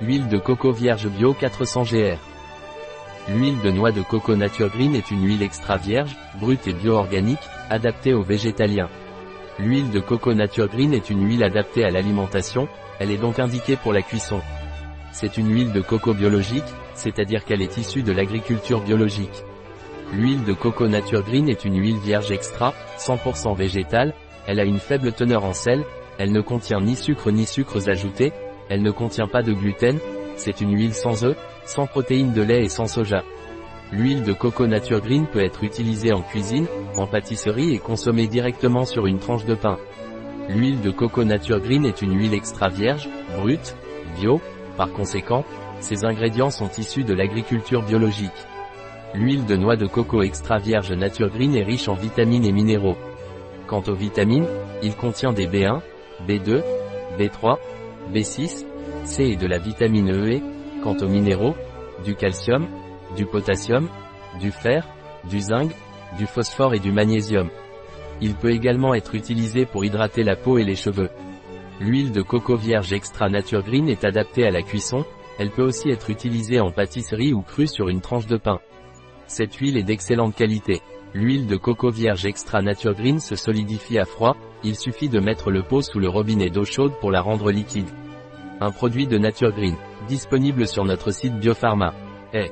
Huile de coco vierge bio 400 GR. L'huile de noix de coco Nature Green est une huile extra vierge, brute et bio-organique, adaptée aux végétaliens. L'huile de coco Nature Green est une huile adaptée à l'alimentation, elle est donc indiquée pour la cuisson. C'est une huile de coco biologique, c'est-à-dire qu'elle est issue de l'agriculture biologique. L'huile de coco Nature Green est une huile vierge extra, 100% végétale, elle a une faible teneur en sel, elle ne contient ni sucre ni sucres ajoutés, elle ne contient pas de gluten, c'est une huile sans œufs, sans protéines de lait et sans soja. L'huile de coco Nature Green peut être utilisée en cuisine, en pâtisserie et consommée directement sur une tranche de pain. L'huile de coco Nature Green est une huile extra vierge, brute, bio, par conséquent, ses ingrédients sont issus de l'agriculture biologique. L'huile de noix de coco extra vierge Nature Green est riche en vitamines et minéraux. Quant aux vitamines, il contient des B1, B2, B3, B6, C et de la vitamine E. Quant aux minéraux, du calcium, du potassium, du fer, du zinc, du phosphore et du magnésium. Il peut également être utilisé pour hydrater la peau et les cheveux. L'huile de coco vierge extra nature green est adaptée à la cuisson, elle peut aussi être utilisée en pâtisserie ou crue sur une tranche de pain. Cette huile est d'excellente qualité. L'huile de coco vierge extra nature green se solidifie à froid, il suffit de mettre le pot sous le robinet d'eau chaude pour la rendre liquide. Un produit de Nature Green, disponible sur notre site Biopharma. Eh,